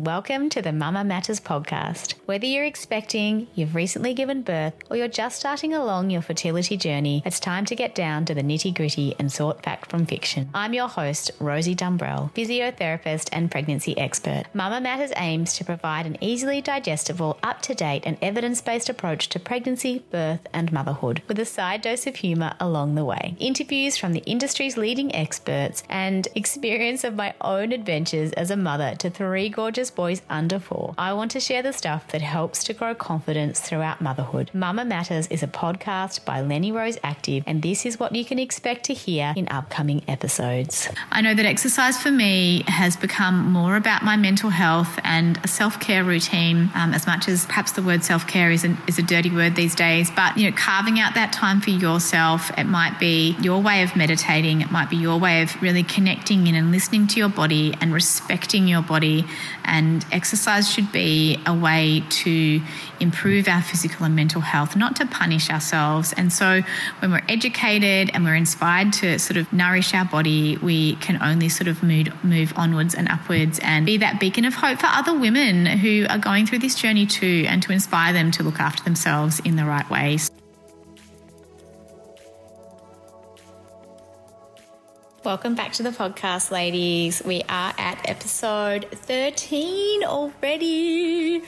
Welcome to the Mama Matters podcast. Whether you're expecting, you've recently given birth, or you're just starting along your fertility journey, it's time to get down to the nitty gritty and sort fact from fiction. I'm your host, Rosie Dumbrell, physiotherapist and pregnancy expert. Mama Matters aims to provide an easily digestible, up to date, and evidence based approach to pregnancy, birth, and motherhood, with a side dose of humour along the way. Interviews from the industry's leading experts and experience of my own adventures as a mother to three gorgeous boys under four. I want to share the stuff that helps to grow confidence throughout motherhood. Mama Matters is a podcast by Lenny Rose Active, and this is what you can expect to hear in upcoming episodes. I know that exercise for me has become more about my mental health and a self care routine, um, as much as perhaps the word self care is is a dirty word these days. But, you know, carving out that time for yourself, it might be your way of meditating, it might be your way of really connecting in and listening to your body and respecting your body and exercise should be a way to improve our physical and mental health, not to punish ourselves. And so when we're educated and we're inspired to sort of nourish our body, we can only sort of move, move onwards and upwards and be that beacon of hope for other women who are going through this journey too, and to inspire them to look after themselves in the right ways. Welcome back to the podcast, ladies. We are at episode 13 already.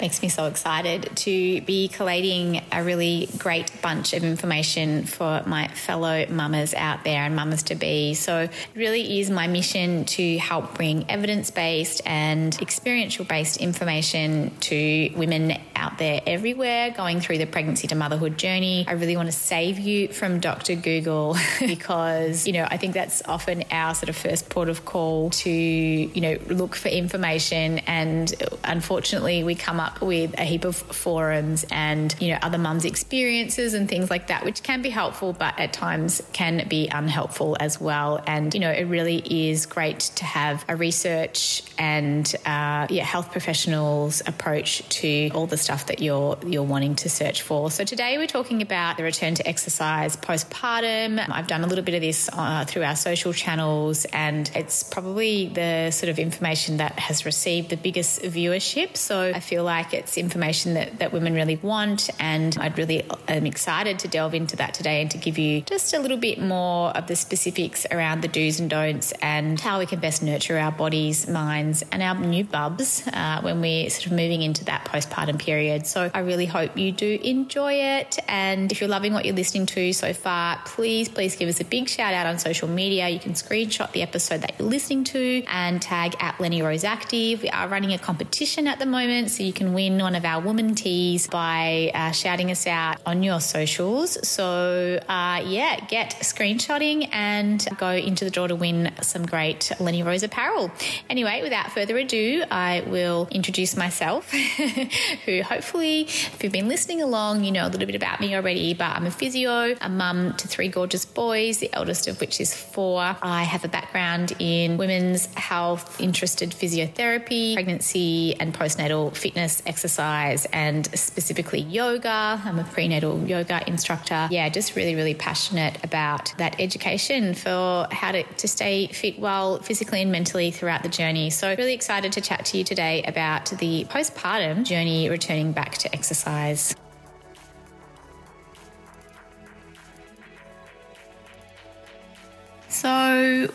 Makes me so excited to be collating a really great bunch of information for my fellow mamas out there and mamas to be. So, it really is my mission to help bring evidence based and experiential based information to women out there everywhere going through the pregnancy to motherhood journey. I really want to save you from Dr. Google because, you know, I think that's often our sort of first port of call to, you know, look for information. And unfortunately, we come up with a heap of forums and, you know, other mums' experiences and things like that, which can be helpful, but at times can be unhelpful as well. And, you know, it really is great to have a research and, uh, yeah, health professionals approach to all the stuff that you're, you're wanting to search for. So today we're talking about the return to exercise postpartum. I've done a little bit of this uh, through our social channels, and it's probably the sort of information that has received the biggest viewership. So I feel like it's information that, that women really want, and I'd really am excited to delve into that today and to give you just a little bit more of the specifics around the do's and don'ts and how we can best nurture our bodies, minds, and our new bubs uh, when we're sort of moving into that postpartum period. So I really hope you do enjoy it. And if you're loving what you're listening to so far, please, please give us a big shout out on social media. You can screenshot the episode that you're listening to and tag at Lenny Rose Active. We are running a competition at the moment, so you can win one of our woman teas by uh, shouting us out on your socials. So, uh, yeah, get screenshotting and go into the draw to win some great Lenny Rose apparel. Anyway, without further ado, I will introduce myself, who hopefully, if you've been listening along, you know a little bit about me already, but I'm a physio, a mum to three gorgeous boys, the eldest of which is four. I have a background in women's health, interested physiotherapy, pregnancy and postnatal fitness, exercise, and specifically yoga. I'm a prenatal yoga instructor. Yeah, just really, really passionate about that education for how to, to stay fit well physically and mentally throughout the journey. So, really excited to chat to you today about the postpartum journey returning back to exercise.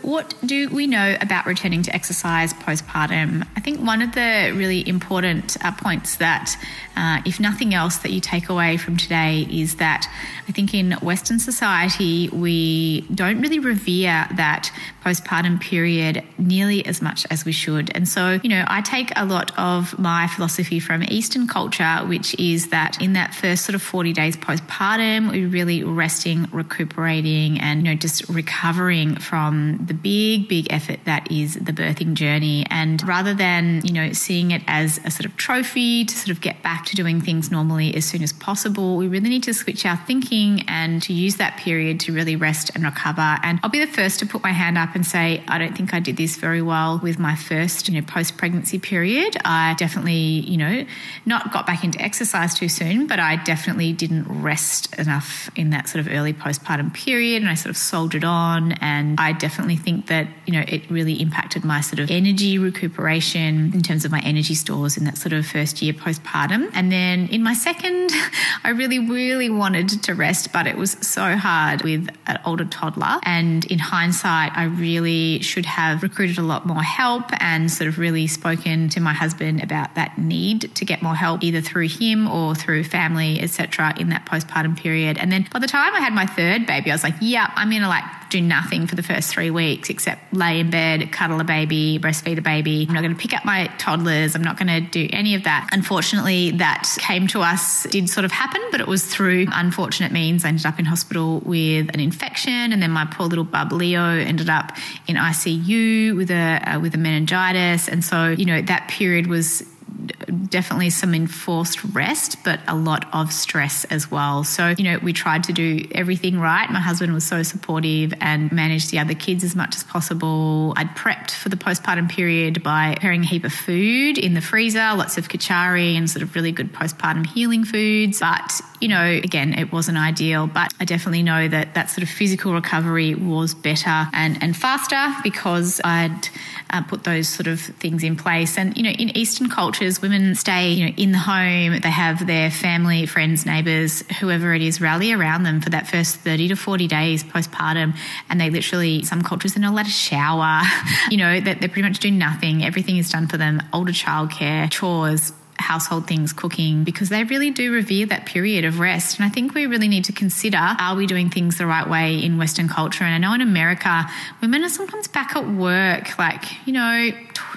What do we know about returning to exercise postpartum? I think one of the really important uh, points that, uh, if nothing else, that you take away from today is that I think in Western society, we don't really revere that postpartum period nearly as much as we should. And so, you know, I take a lot of my philosophy from Eastern culture, which is that in that first sort of 40 days postpartum, we're really resting, recuperating, and, you know, just recovering from the big, big effort that is the birthing journey. And rather than, you know, seeing it as a sort of trophy to sort of get back to doing things normally as soon as possible, we really need to switch our thinking and to use that period to really rest and recover. And I'll be the first to put my hand up and say, I don't think I did this very well with my first, you know, post pregnancy period. I definitely, you know, not got back into exercise too soon, but I definitely didn't rest enough in that sort of early postpartum period. And I sort of soldiered on and I definitely definitely think that, you know, it really impacted my sort of energy recuperation in terms of my energy stores in that sort of first year postpartum. And then in my second, I really, really wanted to rest, but it was so hard with an older toddler. And in hindsight, I really should have recruited a lot more help and sort of really spoken to my husband about that need to get more help, either through him or through family, etc., in that postpartum period. And then by the time I had my third baby, I was like, yeah, I'm to like do nothing for the first three weeks except lay in bed, cuddle a baby, breastfeed a baby. I'm not going to pick up my toddlers. I'm not going to do any of that. Unfortunately, that came to us, did sort of happen, but it was through unfortunate means. I ended up in hospital with an infection, and then my poor little bub Leo ended up in ICU with a uh, with a meningitis, and so you know that period was definitely some enforced rest, but a lot of stress as well. So, you know, we tried to do everything right. My husband was so supportive and managed the other kids as much as possible. I'd prepped for the postpartum period by preparing a heap of food in the freezer, lots of kitchari and sort of really good postpartum healing foods. But, you know, again, it wasn't ideal, but I definitely know that that sort of physical recovery was better and, and faster because I'd uh, put those sort of things in place. And, you know, in Eastern women stay, you know, in the home. They have their family, friends, neighbours, whoever it is, rally around them for that first 30 to 40 days postpartum. And they literally, some cultures, they're not allowed to shower. you know, that they're pretty much do nothing. Everything is done for them. Older childcare, chores, household things, cooking, because they really do revere that period of rest. And I think we really need to consider are we doing things the right way in Western culture? And I know in America, women are sometimes back at work, like, you know,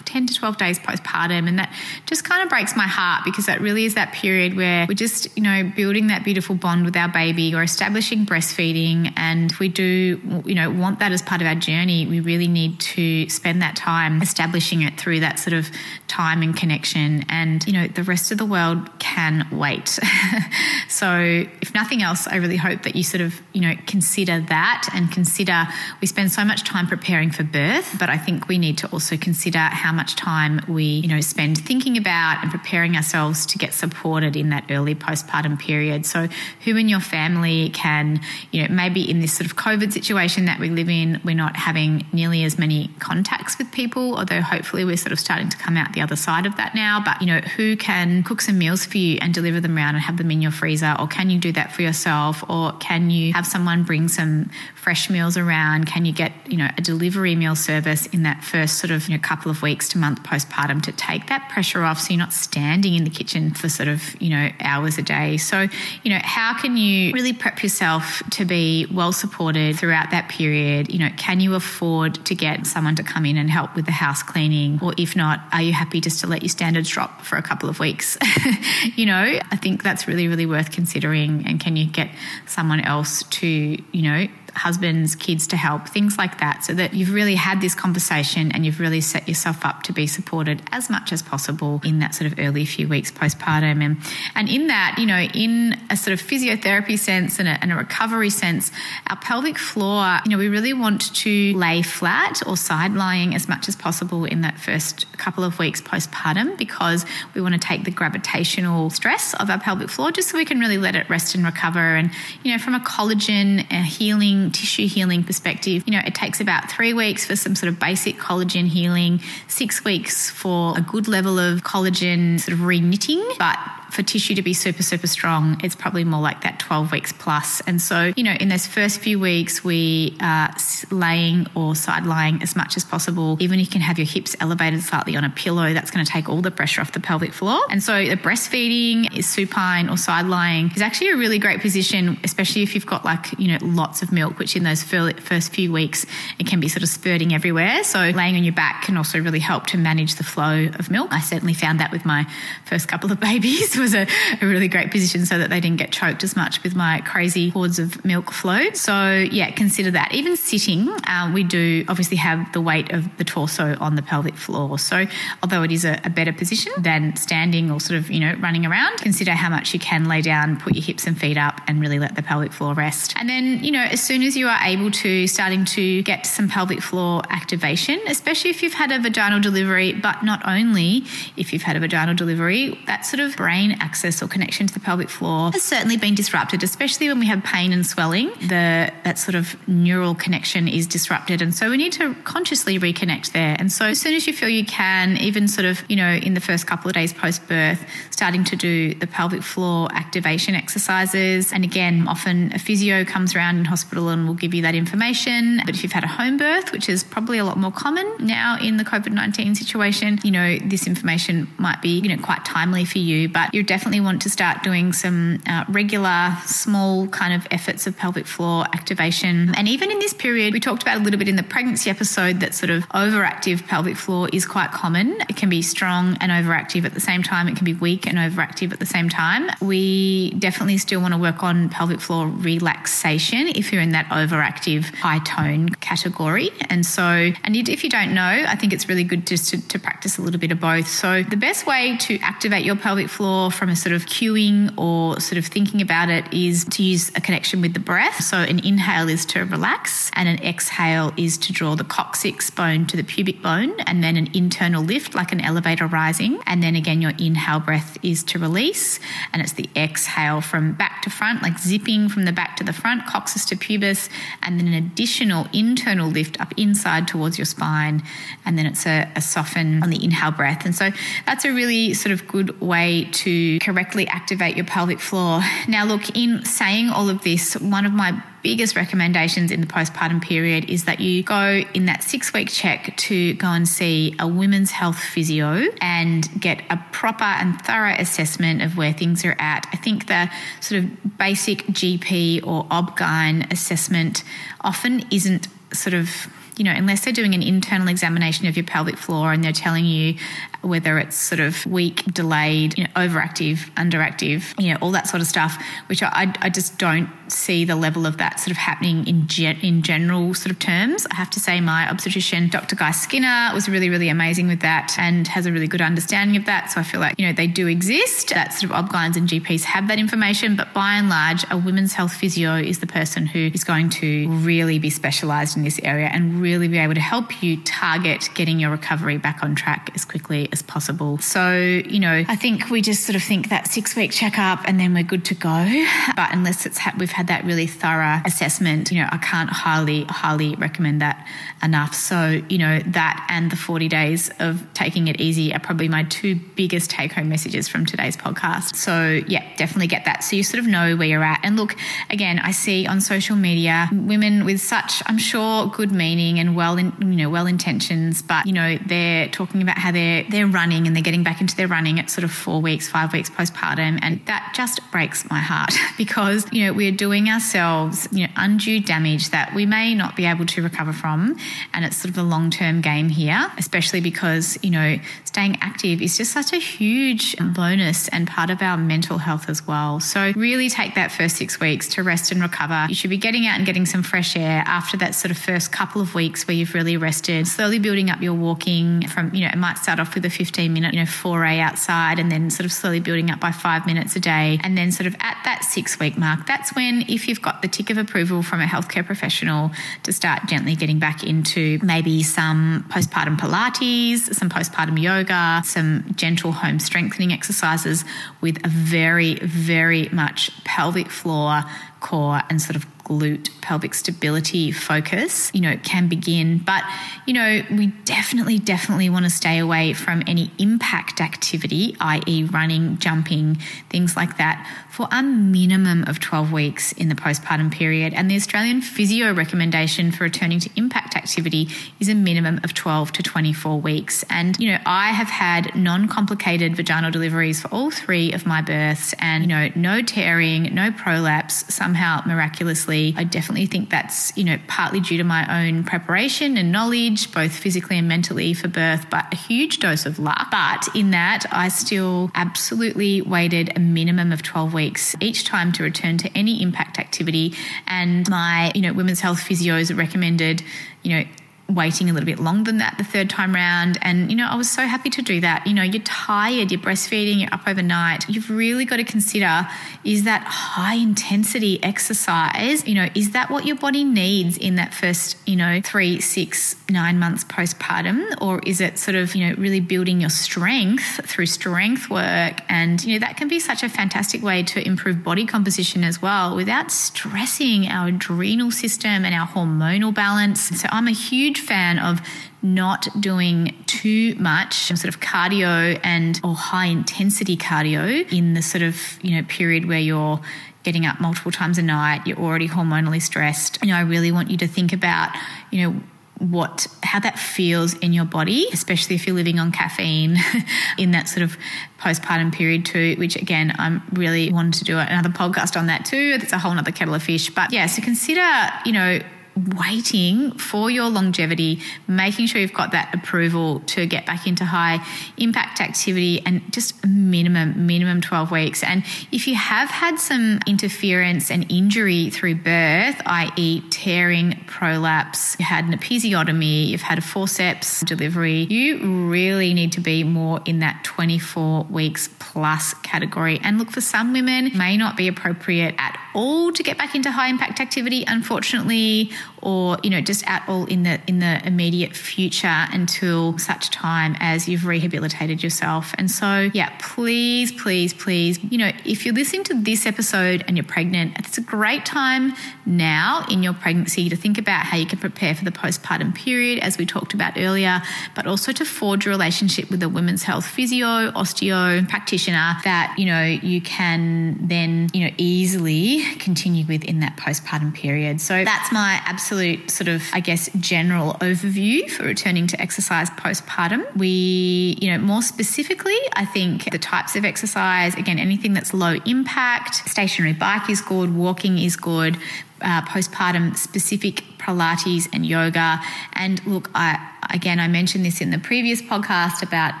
10 to 12 days postpartum. And that just kind of breaks my heart because that really is that period where we're just, you know, building that beautiful bond with our baby or establishing breastfeeding. And we do, you know, want that as part of our journey. We really need to spend that time establishing it through that sort of time and connection. And, you know, the rest of the world can wait. so, if nothing else, I really hope that you sort of, you know, consider that and consider we spend so much time preparing for birth, but I think we need to also consider how much time we, you know, spend thinking about and preparing ourselves to get supported in that early postpartum period. So, who in your family can, you know, maybe in this sort of COVID situation that we live in, we're not having nearly as many contacts with people, although hopefully we're sort of starting to come out the other side of that now. But, you know, who can cook some meals for you and deliver them around and have them in your freezer? Or can you do that for yourself? Or can you have someone bring some fresh meals around? Can you get, you know, a delivery meal service in that first sort of you know, couple of weeks to month postpartum to take that pressure off so you're not standing in the kitchen for sort of, you know, hours a day? So, you know, how can you really prep yourself to be well supported throughout that period? You know, can you afford to get someone to come in and help with the house cleaning? Or if not, are you happy just to let your standards drop for a couple of weeks. you know, I think that's really, really worth considering. And can you get someone else to, you know, husbands, kids to help, things like that, so that you've really had this conversation and you've really set yourself up to be supported as much as possible in that sort of early few weeks postpartum. And, and in that, you know, in a sort of physiotherapy sense and a, and a recovery sense, our pelvic floor, you know, we really want to lay flat or side lying as much as possible in that first couple of weeks postpartum because we want to take the gravitational stress of our pelvic floor just so we can really let it rest and recover. And, you know, from a collagen a healing tissue healing perspective, you know, it takes about three weeks for some sort of basic collagen healing, six weeks for a good level of collagen sort of re-knitting, but for tissue to be super, super strong, it's probably more like that 12 weeks plus. And so, you know, in those first few weeks, we are laying or side lying as much as possible. Even you can have your hips elevated slightly on a pillow, that's going to take all the pressure off the pelvic floor. And so, the breastfeeding is supine or side lying is actually a really great position, especially if you've got like, you know, lots of milk, which in those first few weeks, it can be sort of spurting everywhere. So, laying on your back can also really help to manage the flow of milk. I certainly found that with my first couple of babies was a, a, really great position so that they didn't get choked as much with my crazy hordes of milk float. So, yeah, consider that. Even sitting, um, we do obviously have the weight of the torso on the pelvic floor. So, although it is a, a better position than standing or sort of, you know, running around, consider how much you can lay down, put your hips and feet up, and really let the pelvic floor rest. And then, you know, as soon as you are able to, starting to get some pelvic floor activation, especially if you've had a vaginal delivery, but not only if you've had a vaginal delivery, that sort of brain access or connection to the pelvic floor has certainly been disrupted, especially when we have pain and swelling. The that sort of neural connection is disrupted, and so we need to consciously reconnect there. And so as soon as you feel you can, even sort of you know in the first couple of days post birth, starting to do the pelvic floor activation exercises. And again, often a physio comes around in hospital and will give you that information. But if you've had a home birth, which is probably a lot more common now in the COVID 19 situation, you know, this information might be, you know, quite timely for you. But you definitely want to start doing some uh, regular, small kind of efforts of pelvic floor activation. And even in this period, we talked about a little bit in the pregnancy episode that sort of overactive pelvic floor is quite common. It can be strong and overactive at the same time, it can be weak and overactive at the same time. We definitely still want to work on pelvic floor relaxation if you're in that overactive high tone category. And so, and if you don't know, I think it's really good just to, to practice a little bit of both. So, the best way to activate your pelvic floor from a sort of cueing or sort of thinking about it is to use a connection with the breath. So, an inhale is to relax, and an exhale is to draw the coccyx bone to the pubic bone, and then an internal lift like an elevator rising. And then again, your inhale breath is to release, and it's the exhale from back to front, like zipping from the back to the front, coccyx to pubis, and then an additional internal lift up inside towards your spine. And then it's a, a soften on the inhale breath. And so that's a really sort of good way to correctly activate your pelvic floor. Now, look, in saying all of this, one of my biggest recommendations in the postpartum period is that you go in that six week check to go and see a women's health physio and get a proper and thorough assessment of where things are at. I think the sort of basic GP or OB-GYN assessment often isn't sort of you know, unless they're doing an internal examination of your pelvic floor and they're telling you whether it's sort of weak, delayed, you know, overactive, underactive, you know, all that sort of stuff, which I, I just don't see the level of that sort of happening in gen, in general sort of terms. I have to say, my obstetrician, Dr. Guy Skinner, was really, really amazing with that and has a really good understanding of that. So I feel like, you know, they do exist. That sort of OB-GYNs and GPs have that information, but by and large, a women's health physio is the person who is going to really be specialised in this area and really be able to help you target getting your recovery back on track as quickly as possible. So, you know, I think we just sort of think that six week checkup and then we're good to go. But unless it's ha- we've had that really thorough assessment, you know, I can't highly, highly recommend that enough. So, you know, that and the 40 days of taking it easy are probably my two biggest take home messages from today's podcast. So, yeah, definitely get that. So you sort of know where you're at. And look, again, I see on social media women with such, I'm sure, good meaning and well, in, you know, well intentions, but, you know, they're talking about how they're, they're running and they're getting back into their running at sort of four weeks, five weeks postpartum. And that just breaks my heart because, you know, we're doing ourselves, you know, undue damage that we may not be able to recover from. And it's sort of a long term game here, especially because, you know, staying active is just such a huge bonus and part of our mental health as well. So, really take that first six weeks to rest and recover. You should be getting out and getting some fresh air after that sort of first couple of weeks where you've really rested, slowly building up your walking from, you know, it might start off with a 15 minute, you know, foray outside and then sort of slowly building up by five minutes a day. And then, sort of at that six week mark, that's when, if you've got the tick of approval from a healthcare professional, to start gently getting back into maybe some postpartum Pilates, some postpartum yoga, some gentle home strengthening exercises with a very, very much pelvic floor, core, and sort of glute pelvic stability focus, you know, can begin. But, you know, we definitely, definitely want to stay away from any impact activity, i.e., running, jumping, things like that, for a minimum of 12 weeks in the postpartum period. And the Australian physio recommendation for returning to impact activity is a minimum of 12 to 24 weeks. And, you know, I have had non complicated vaginal deliveries for all three of my births and, you know, no tearing, no prolapse, somehow miraculously I definitely think that's, you know, partly due to my own preparation and knowledge, both physically and mentally for birth, but a huge dose of luck. But in that, I still absolutely waited a minimum of 12 weeks each time to return to any impact activity. And my, you know, women's health physios recommended, you know, waiting a little bit longer than that the third time round. And, you know, I was so happy to do that. You know, you're tired, you're breastfeeding, you're up overnight. You've really got to consider is that high intensity exercise, you know, is that what your body needs in that first, you know, three, six, nine months postpartum? Or is it sort of, you know, really building your strength through strength work? And, you know, that can be such a fantastic way to improve body composition as well without stressing our adrenal system and our hormonal balance. So I'm a huge fan of not doing too much sort of cardio and or high intensity cardio in the sort of you know period where you're getting up multiple times a night you're already hormonally stressed. You know i really want you to think about you know what how that feels in your body especially if you're living on caffeine in that sort of postpartum period too which again i'm really wanting to do another podcast on that too. It's a whole other kettle of fish. But yeah so consider you know waiting for your longevity, making sure you've got that approval to get back into high impact activity and just minimum, minimum 12 weeks. And if you have had some interference and injury through birth, i.e., tearing, prolapse, you had an episiotomy, you've had a forceps delivery, you really need to be more in that 24 weeks plus category. And look, for some women, may not be appropriate at all to get back into high impact activity, unfortunately or you know just at all in the in the immediate future until such time as you've rehabilitated yourself. And so yeah please please please you know if you're listening to this episode and you're pregnant it's a great time now in your pregnancy to think about how you can prepare for the postpartum period as we talked about earlier but also to forge a relationship with a women's health physio osteo practitioner that you know you can then you know easily continue with in that postpartum period so that's my absolute sort of, I guess, general overview for returning to exercise postpartum. We, you know, more specifically, I think the types of exercise, again, anything that's low impact, stationary bike is good, walking is good, uh, postpartum specific Pilates and yoga. And look, I again, I mentioned this in the previous podcast about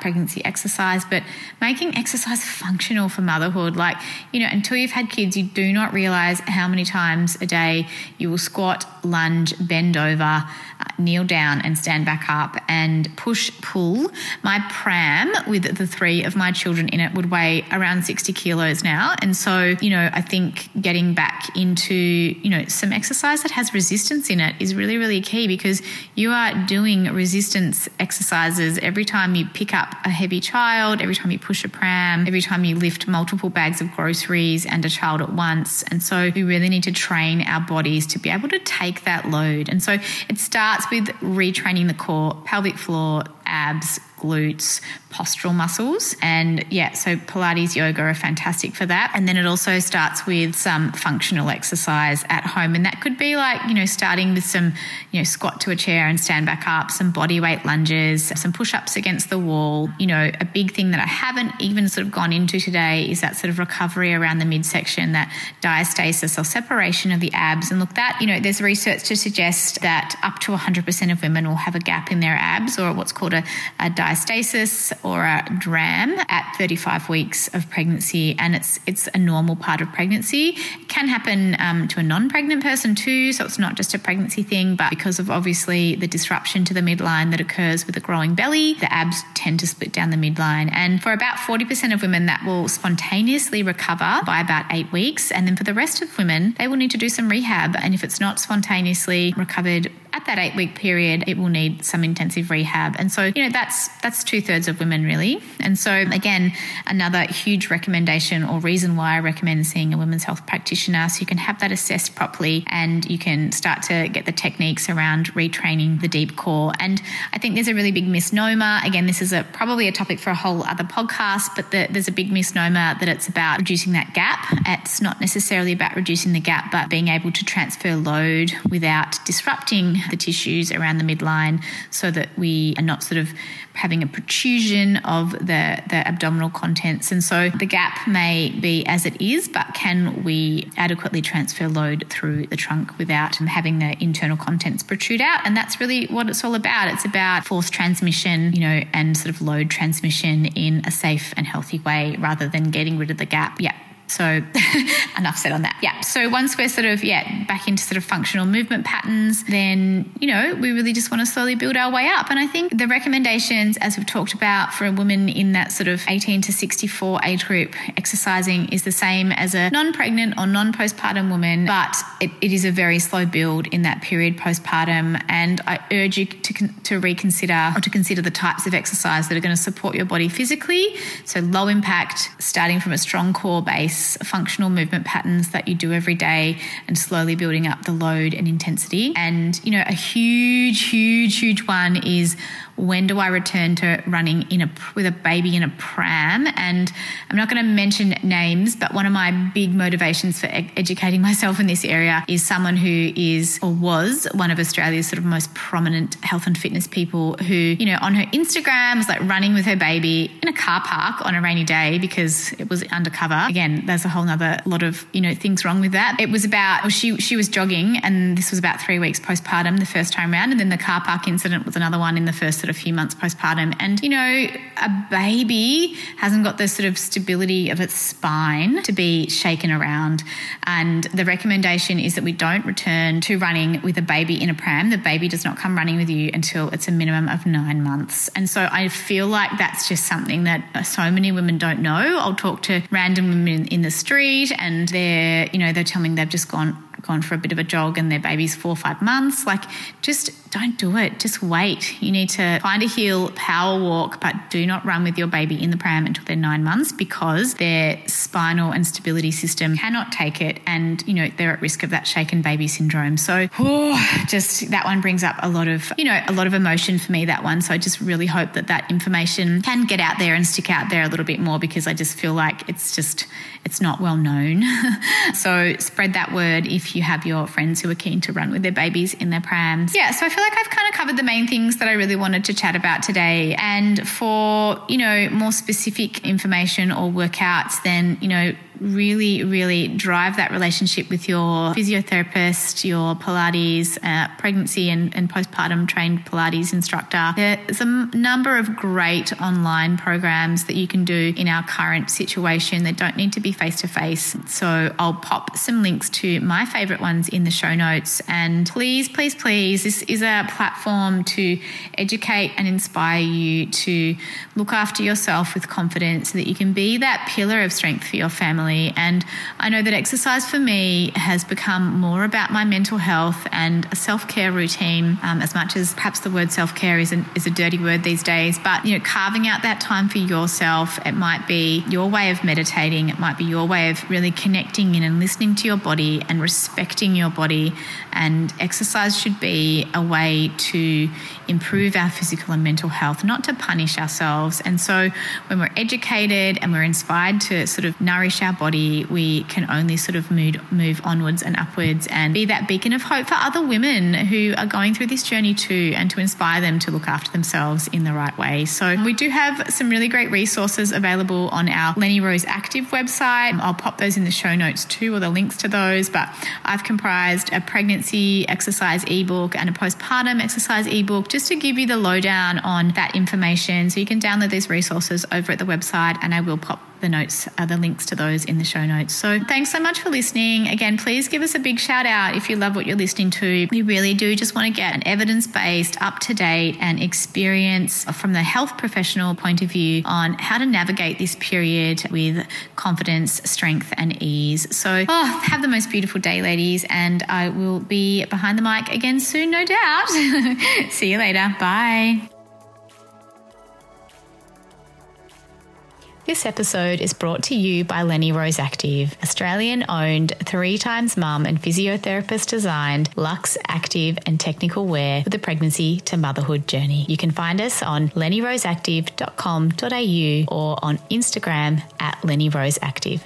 pregnancy exercise, but making exercise functional for motherhood. Like, you know, until you've had kids, you do not realize how many times a day you will squat, lunge, bend over, uh, kneel down, and stand back up and push, pull. My pram with the three of my children in it would weigh around 60 kilos now. And so, you know, I think getting back into, you know, some exercise that has resistance in it is really, really key because you are doing resistance exercises every time you pick up a heavy child, every time you push a pram, every time you lift multiple bags of groceries and a child at once. And so we really need to train our bodies to be able to take that load. And so it starts with retraining the core, pelvic floor, abs, glutes, postural muscles. And yeah, so Pilates, yoga are fantastic for that. And then it also starts with some functional exercise at home. And that could be like, you know, starting with some, you know, squat to a chair and stand back up, some body weight lunges, some push ups against the wall. You know, a big thing that I haven't even sort of gone into today is that sort of recovery around the midsection, that diastasis or separation of the abs. And look, that, you know, there's research to suggest that up to 100% of women will have a gap in their abs or what's called a, a diastasis or a DRAM at 35 weeks of pregnancy, and it's it's a normal part of pregnancy. It can happen um, to a non-pregnant person too, so it's not just a pregnancy thing. But because of obviously the disruption to the midline that occurs with a growing belly, the abs tend to split down the midline, and for about 40% of women, that will spontaneously recover by about eight weeks, and then for the rest of women, they will need to do some rehab, and if it's not spontaneously recovered at that eight week period, it will need some intensive rehab. And so, you know, that's that's two thirds of women really. And so again, another huge recommendation or reason why I recommend seeing a women's health practitioner so you can have that assessed properly and you can start to get the techniques around retraining the deep core. And I think there's a really big misnomer. Again, this is a probably a topic for a whole other podcast, but the, there's a big misnomer that it's about reducing that gap. It's not necessarily about reducing the gap, but being able to transfer load without disrupting the tissues around the midline so that we are not sort of having a protrusion of the, the abdominal contents. And so the gap may be as it is, but can we adequately transfer load through the trunk without having the internal contents protrude out? And that's really what it's all about. It's about force transmission, you know, and sort of load transmission in a safe and healthy way rather than getting rid of the gap. Yeah, So enough said on that. Yeah. So once we're sort of, yeah, back into sort of functional movement patterns, then, you know, we really just want to slowly build our way up. And I think the recommendations, as we've talked about for a woman in that sort of 18 to 64 age group, exercising is the same as a non pregnant or non postpartum woman, but it, it is a very slow build in that period postpartum. And I urge you to, to reconsider or to consider the types of exercise that are going to support your body physically. So low impact, starting from a strong core base, functional movement patterns that you do every day, and slowly building up the load and intensity. And, you know, a huge, huge, huge one is when do I return to running in a with a baby in a pram? And I'm not going to mention names, but one of my big motivations for ed- educating myself in this area is someone who is or was one of Australia's sort of most prominent health and fitness people who, you know, on her Instagram was like running with her baby in a car park on a rainy day because it was undercover. Again, there's a whole other lot of, you know, things wrong with that. It was about well, she she was jogging and this was about three weeks postpartum the first time around, and then the car park incident was another one in the first sort of few months postpartum. And, you know, a baby hasn't got the sort of stability of its spine to be shaken around. And the recommendation is that we don't return to running with a baby in a pram. The baby does not come running with you until it's a minimum of nine months. And so I feel like that's just something that so many women don't know. I'll talk to random women in the street and they're, you know, they're telling me they've just gone gone for a bit of a jog and their baby's four or five months. Like, just don't do it. Just wait. You need to find a hill, power walk, but do not run with your baby in the pram until they're nine months because their spinal and stability system cannot take it. And, you know, they're at risk of that shaken baby syndrome. So, oh, just that one brings up a lot of, you know, a lot of emotion for me, that one. So I just really hope that that information can get out there and stick out there a little bit more because I just feel like it's just, it's not well known. so spread that word if you have your friends who are keen to run with their babies in their prams. Yeah, so I feel like I've kind of covered the main things that I really wanted to chat about today. And for, you know, more specific information or workouts, then, you know, really, really drive that relationship with your physiotherapist, your Pilates, uh, pregnancy and, and postpartum trained Pilates instructor. There's a number of great online programs that you can do in our current situation that don't need to be face to face. So I'll pop some links to my favorite ones in the show notes. And please, please, please, this is a platform to educate and inspire you to look after yourself with confidence so that you can be that pillar of strength for your family And I know that exercise for me has become more about my mental health and a self care routine, um, as much as perhaps the word self care is, is a dirty word these days. But, you know, carving out that time for yourself, it might be your way of meditating, it might be your way of really connecting in and listening to your body and respecting your body. And exercise should be a way to improve our physical and mental health, not to punish ourselves. And so when we're educated and we're inspired to sort of nourish our body, we can only sort of move, move onwards and upwards and be that beacon of hope for other women who are going through this journey too and to inspire them to look after themselves in the right way. So we do have some really great resources available on our Lenny Rose Active website. I'll pop those in the show notes too or the links to those, but I've comprised a pregnancy exercise ebook and a postpartum exercise ebook just to give you the lowdown on that information. So you can download these resources over at the website, and I will pop the notes, uh, the links to those in the show notes. So thanks so much for listening. Again, please give us a big shout out if you love what you're listening to. We really do just want to get an evidence based, up to date, and experience from the health professional point of view on how to navigate this period with confidence, strength, and ease. So, oh, have the most beautiful day, ladies, and I will be behind the mic again soon, no doubt. See you later. Bye. This episode is brought to you by Lenny Rose Active, Australian owned, three times mum and physiotherapist designed luxe, active, and technical wear for the pregnancy to motherhood journey. You can find us on lennyroseactive.com.au or on Instagram at Lenny Rose Active.